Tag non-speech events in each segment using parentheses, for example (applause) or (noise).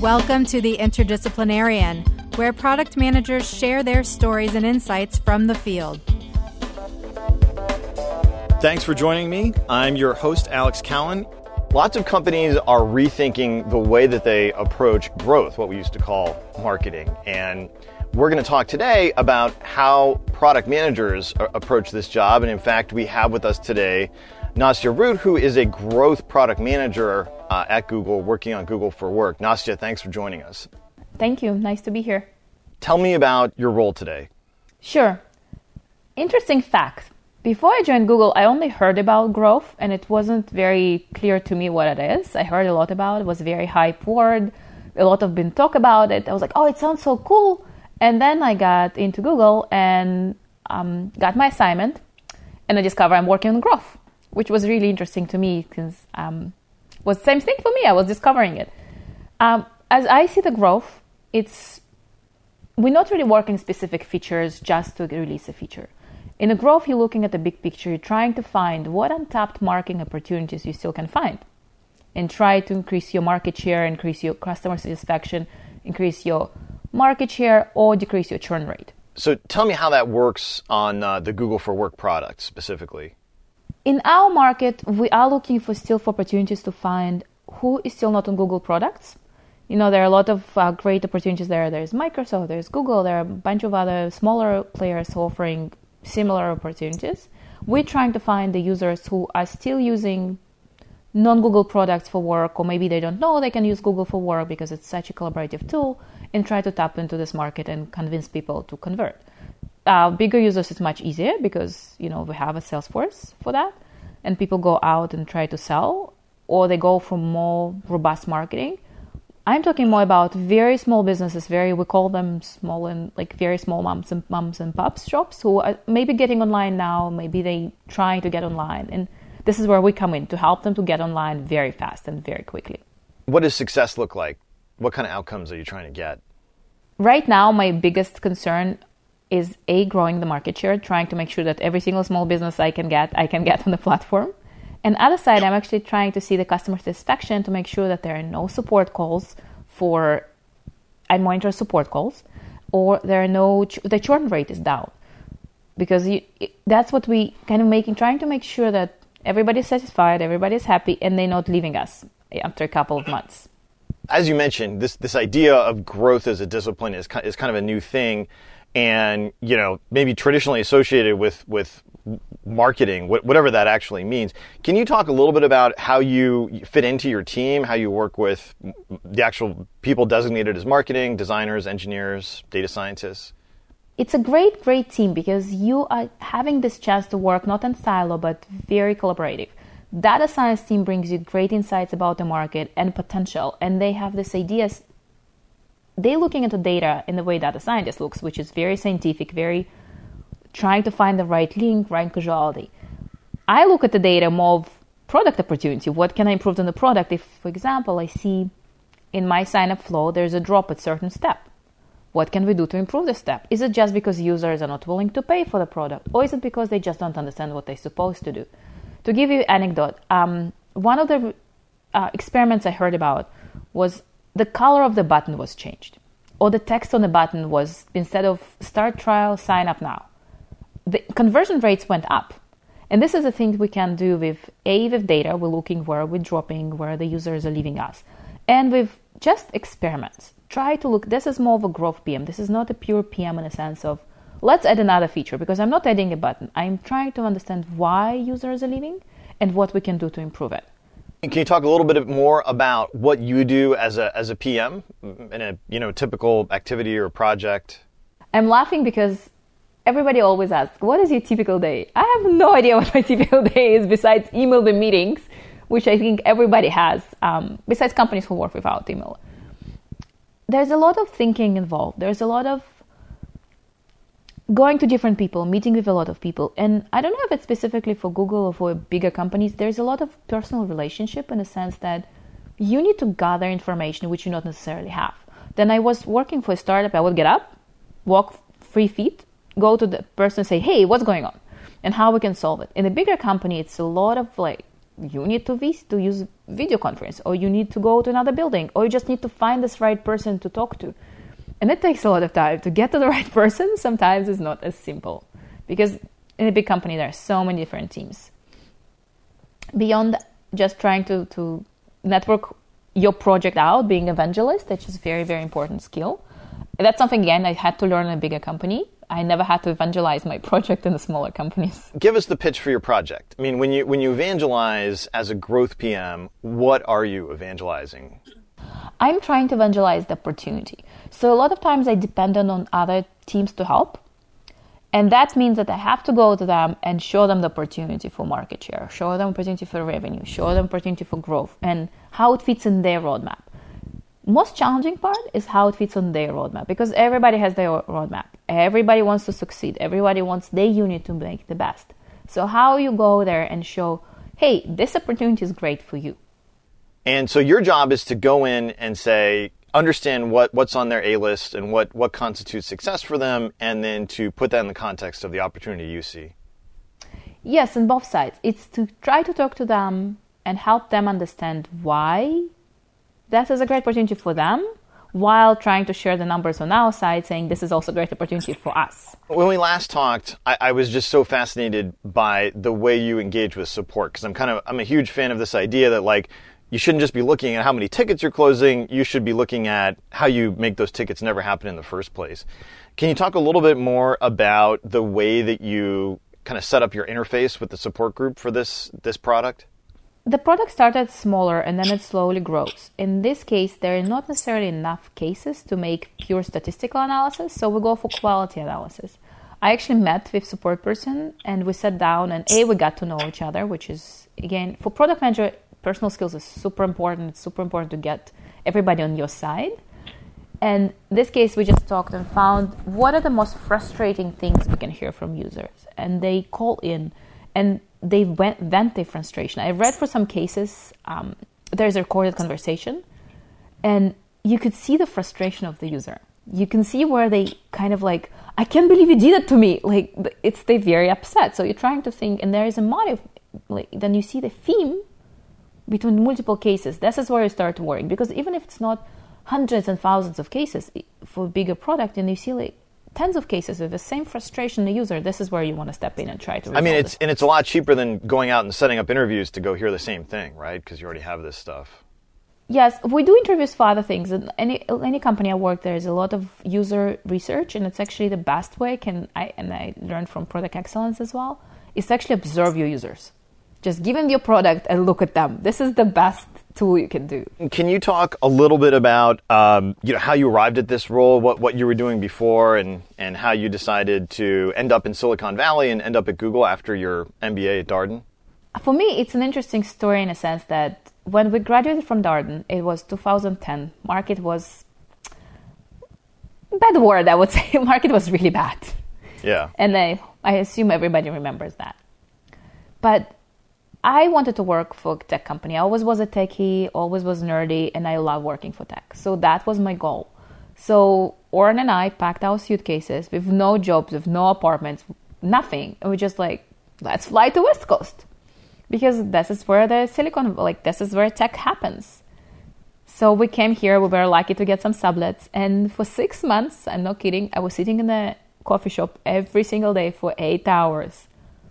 Welcome to the Interdisciplinarian, where product managers share their stories and insights from the field. Thanks for joining me. I'm your host, Alex Cowan. Lots of companies are rethinking the way that they approach growth, what we used to call marketing. And we're going to talk today about how product managers approach this job. And in fact, we have with us today Nastya Root, who is a growth product manager uh, at Google working on Google for Work. Nastya, thanks for joining us. Thank you. Nice to be here. Tell me about your role today. Sure. Interesting fact. Before I joined Google, I only heard about growth and it wasn't very clear to me what it is. I heard a lot about it, it was very hype word. A lot of been talk about it. I was like, oh, it sounds so cool. And then I got into Google and um, got my assignment and I discovered I'm working on growth, which was really interesting to me because um, was the same thing for me. I was discovering it. Um, as I see the growth, it's we're not really working specific features just to release a feature. In a growth, you're looking at the big picture. You're trying to find what untapped marketing opportunities you still can find, and try to increase your market share, increase your customer satisfaction, increase your market share, or decrease your churn rate. So, tell me how that works on uh, the Google for Work product specifically in our market, we are looking for still for opportunities to find who is still not on Google products. You know, there are a lot of uh, great opportunities there. There's Microsoft, there's Google, there are a bunch of other smaller players offering similar opportunities. We're trying to find the users who are still using non Google products for work, or maybe they don't know they can use Google for work because it's such a collaborative tool, and try to tap into this market and convince people to convert uh, bigger users is much easier because you know we have a sales force for that. And people go out and try to sell or they go for more robust marketing. I'm talking more about very small businesses very we call them small and like very small moms and moms and pups shops who are maybe getting online now maybe they trying to get online. And this is where we come in to help them to get online very fast and very quickly. What does success look like? What kind of outcomes are you trying to get? Right now my biggest concern is a growing the market share, trying to make sure that every single small business I can get, I can get on the platform. And other side, I'm actually trying to see the customer satisfaction to make sure that there are no support calls for I monitor support calls, or there are no the churn rate is down because you, that's what we kind of making trying to make sure that everybody's satisfied, everybody's happy, and they're not leaving us after a couple of months. As you mentioned, this this idea of growth as a discipline is is kind of a new thing and you know maybe traditionally associated with with marketing whatever that actually means. Can you talk a little bit about how you fit into your team how you work with the actual people designated as marketing designers engineers data scientists? It's a great great team because you are having this chance to work not in silo but very collaborative. Data science team brings you great insights about the market and potential and they have these ideas they're looking into data in the way that a scientist looks, which is very scientific, very trying to find the right link, right causality. I look at the data more of product opportunity. What can I improve on the product? If, for example, I see in my sign up flow there's a drop at certain step. What can we do to improve the step? Is it just because users are not willing to pay for the product, or is it because they just don't understand what they're supposed to do? To give you an anecdote, um, one of the uh, experiments I heard about was the color of the button was changed, or the text on the button was instead of start trial, sign up now. The conversion rates went up. And this is a thing we can do with A, with data, we're looking where we're dropping, where the users are leaving us. And with just experiments, try to look, this is more of a growth PM. This is not a pure PM in a sense of, let's add another feature, because I'm not adding a button. I'm trying to understand why users are leaving and what we can do to improve it. Can you talk a little bit more about what you do as a as a PM in a you know typical activity or project? I'm laughing because everybody always asks, "What is your typical day?" I have no idea what my (laughs) typical day is besides email the meetings, which I think everybody has. Um, besides companies who work without email, there's a lot of thinking involved. There's a lot of going to different people, meeting with a lot of people. And I don't know if it's specifically for Google or for bigger companies, there's a lot of personal relationship in the sense that you need to gather information which you not necessarily have. Then I was working for a startup, I would get up, walk three feet, go to the person and say, hey, what's going on? And how we can solve it. In a bigger company, it's a lot of like you need to vis- to use video conference, or you need to go to another building, or you just need to find this right person to talk to. And it takes a lot of time to get to the (laughs) right person. Sometimes it's not as simple because in a big company there are so many different teams. Beyond just trying to, to network your project out, being evangelist, which is very, very important skill. That's something again I had to learn in a bigger company. I never had to evangelize my (laughs) project in the smaller companies. Give us the pitch for your project. I mean, when you when you evangelize as a growth PM, what are you evangelizing? I'm trying to evangelize the opportunity. So a lot of times I depend on other teams to help. And that means that I have to go to them and show them the opportunity for market share, show them opportunity for revenue, show them opportunity for growth, and how it fits in their roadmap. Most challenging part is how it fits on their roadmap because everybody has their roadmap. Everybody wants to succeed. Everybody wants their unit to make the best. So how you go there and show, hey, this opportunity is great for you. And so your job is to go in and say, understand what, what's on their A list and what, what constitutes success for them, and then to put that in the context of the opportunity you see. Yes, on both sides. It's to try to talk to them and help them understand why that is a great opportunity for them while trying to share the numbers on our side, saying this is also a great opportunity for us. When we last talked, I, I was just so fascinated by the way you engage with support because I'm kind of I'm a huge fan of this idea that like you shouldn't just be looking at how many tickets you're closing, you should be looking at how you make those tickets never happen in the first place. Can you talk a little bit more about the way that you kind of set up your interface with the support group for this this product? The product started smaller and then it slowly grows. In this case, there are not necessarily enough cases to make pure statistical analysis, so we go for quality analysis. I actually met with support person and we sat down and a we got to know each other, which is again for product manager personal skills is super important. It's super important to get everybody on your side. And this case, we just talked and found what are the most frustrating things we can hear from users. And they call in and they vent their frustration. I read for some cases, um, there's a recorded conversation, and you could see the frustration of the user. You can see where they kind of like, I can't believe you did that to me. Like, it's they very upset. So you're trying to think, and there is a motive. Like, then you see the theme between multiple cases, this is where you start worrying because even if it's not hundreds and thousands of cases for a bigger product and you see like tens of cases with the same frustration the user this is where you want to step in and try to i mean it's this. and it's a lot cheaper than going out and setting up interviews to go hear the same thing right? Because you already have this stuff. Yes we do interviews for other things and any any company i work there is a lot of user research and it's actually the best way can i and i learned from product excellence as well is to actually observe your users just give them your product and look at them. This is the best tool you can do. Can you talk a little bit about um, you know how you arrived at this role, what what you were doing before, and and how you decided to end up in Silicon Valley and end up at Google after your MBA at Darden? For me, it's an interesting story in a sense that when we graduated from Darden, it was 2010. Market was bad word, I would (laughs) say. Market was really bad. Yeah. And I I assume everybody remembers that. But I wanted to work for a tech company. I always was a techie, always was nerdy, and I love working for tech. So that was my goal. So Oren and I packed our suitcases with no jobs, with no apartments, nothing. And we just like, let's fly to West Coast. Because this is where the silicon, like this is where tech happens. So we came here, we were lucky to get some sublets. And for six months, I'm not kidding, I was sitting in the coffee shop every single day for eight hours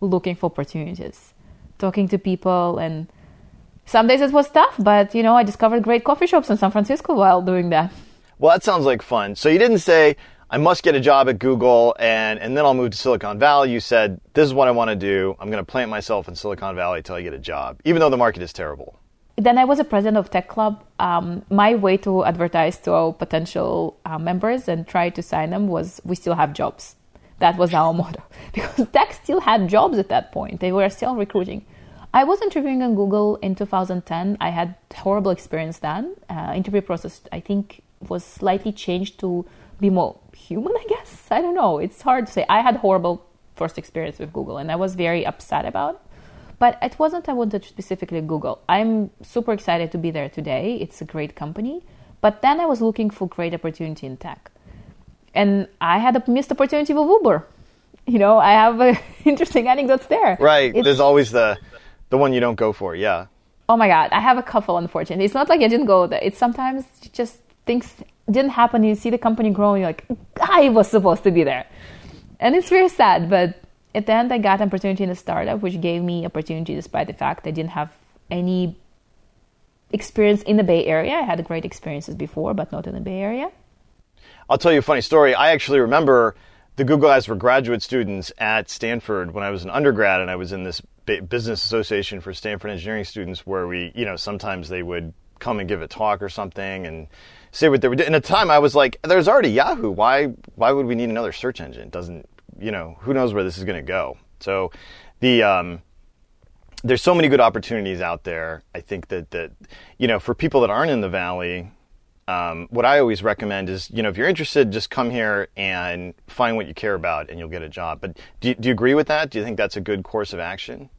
looking for opportunities talking to people and some days it was tough, but you know, I discovered great coffee shops in San Francisco while doing that. Well, that sounds like fun. So you didn't say, I must get a job at Google and, and then I'll move to Silicon Valley. You said, this is what I want to do. I'm going to plant myself in Silicon Valley until I get a job, even though the market is terrible. Then I was a president of Tech Club. Um, my way to advertise to our potential uh, members and try to sign them was we still have jobs. That was our motto (laughs) because tech still had jobs at that point. They were still recruiting. I was interviewing on Google in 2010. I had horrible experience then. Uh, interview process, I think, was slightly changed to be more human. I guess I don't know. It's hard to say. I had horrible first experience with Google, and I was very upset about. it. But it wasn't I wanted specifically Google. I'm super excited to be there today. It's a great company. But then I was looking for great opportunity in tech and I had a missed opportunity with Uber. You know, I have uh, (laughs) interesting anecdotes there. Right. It's, There's always the The one you don't go for, yeah. Oh my God, I have a couple, unfortunately. It's not like I didn't go there. It's sometimes just things didn't happen. You see the company growing, you're like, I was supposed to be there. And it's very sad, but at the end, I got an opportunity in a startup, which gave me opportunity despite the fact I didn't have any experience in the Bay Area. I had great experiences before, but not in the Bay Area. I'll tell you a funny story. I actually remember the Google guys were graduate students at Stanford when I was an undergrad, and I was in this business association for Stanford engineering students where we, you know, sometimes they would come and give a talk or something and say what they were doing. And at the time, I was like, "There's already Yahoo. Why? Why would we need another search engine? Doesn't, you know, who knows where this is going to go?" So, the um, there's so many good opportunities out there. I think that that you know, for people that aren't in the valley, um, what I always recommend is, you know, if you're interested, just come here and find what you care about, and you'll get a job. But do do you agree with that? Do you think that's a good course of action?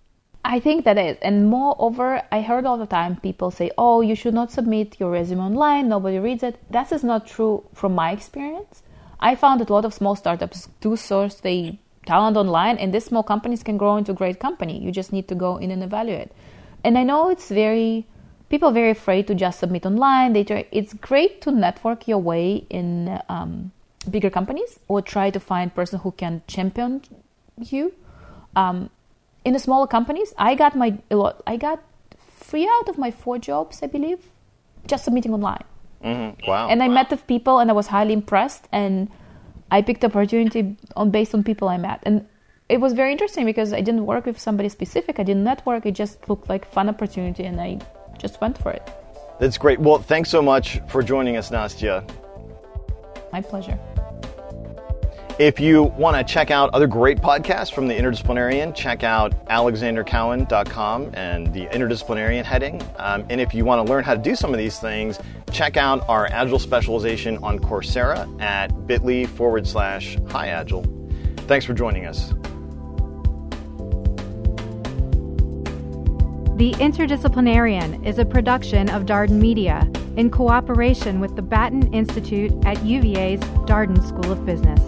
I think that is. And moreover, I heard all the time people say, oh, you should not submit your resume online, nobody reads it. That is not true from my experience. I found that a lot of small startups do source their talent online, and these small companies can grow into great company. You just need to go in and evaluate. And I know it's very, people are very afraid to just submit online. They try, it's great to network your way in um, bigger companies or try to find person who can champion you. Um, in the smaller companies, I got my a lot. I got three out of my four jobs, I believe, just submitting online. Mm-hmm. Wow! And I wow. met the people, and I was highly impressed. And I picked opportunity on based on people I met, and it was very interesting because I didn't work with somebody specific. I didn't network. It just looked like fun opportunity, and I just went for it. That's great. Well, thanks so much for joining us, Nastya. My pleasure. If you want to check out other great podcasts from the Interdisciplinarian, check out alexandercowan.com and the Interdisciplinarian heading. Um, and if you want to learn how to do some of these things, check out our Agile specialization on Coursera at bit.ly forward slash hi Agile. Thanks for joining us. The Interdisciplinarian is a production of Darden Media in cooperation with the Batten Institute at UVA's Darden School of Business.